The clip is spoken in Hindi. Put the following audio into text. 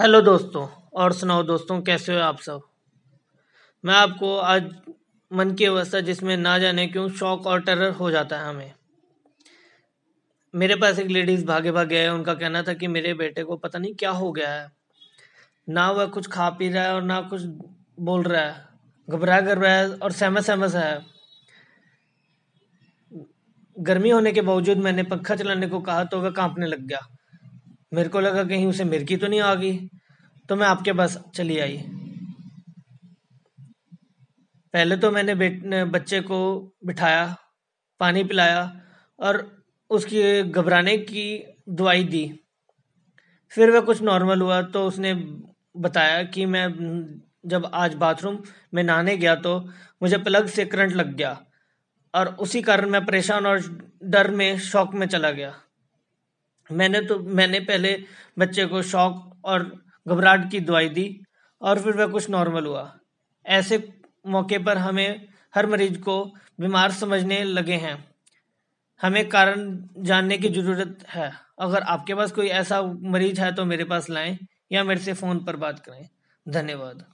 हेलो दोस्तों, और सुनाओ दोस्तों, कैसे हो आप सब? मैं आपको आज मन की अवस्था जिसमें ना जाने क्यों शौक और टेरर हो जाता है हमें। मेरे पास एक लेडीज़ भागे भागे है उनका कहना था कि मेरे बेटे को पता नहीं क्या हो गया है। ना वह कुछ खा पी रहा है और ना कुछ बोल रहा है। घबरा कर रहा है और सहमत सहमत है। गर्मी होने के बावजूद मैंने पंखा चलाने को कहा तो वह कांपने लग गया। मेरे को लगा कहीं उसे मिर्गी तो नहीं आ गई। तो मैं आपके पास चली आई। पहले तो मैंने बच्चे को बिठाया, पानी पिलाया और उसकी घबराने की दवाई दी। फिर वह कुछ नॉर्मल हुआ तो उसने बताया कि मैं जब आज बाथरूम में नहाने गया तो मुझे प्लग से करंट लग गया और उसी कारण मैं परेशान और डर में शौक में चला गया। मैंने तो मैंने पहले बच्चे को शौक और घबराहट की दवाई दी और फिर वह कुछ नॉर्मल हुआ। ऐसे मौके पर हमें हर मरीज़ को बीमार समझने लगे हैं। हमें कारण जानने की ज़रूरत है। अगर आपके पास कोई ऐसा मरीज़ है तो मेरे पास लाएँ या मेरे से फ़ोन पर बात करें। धन्यवाद।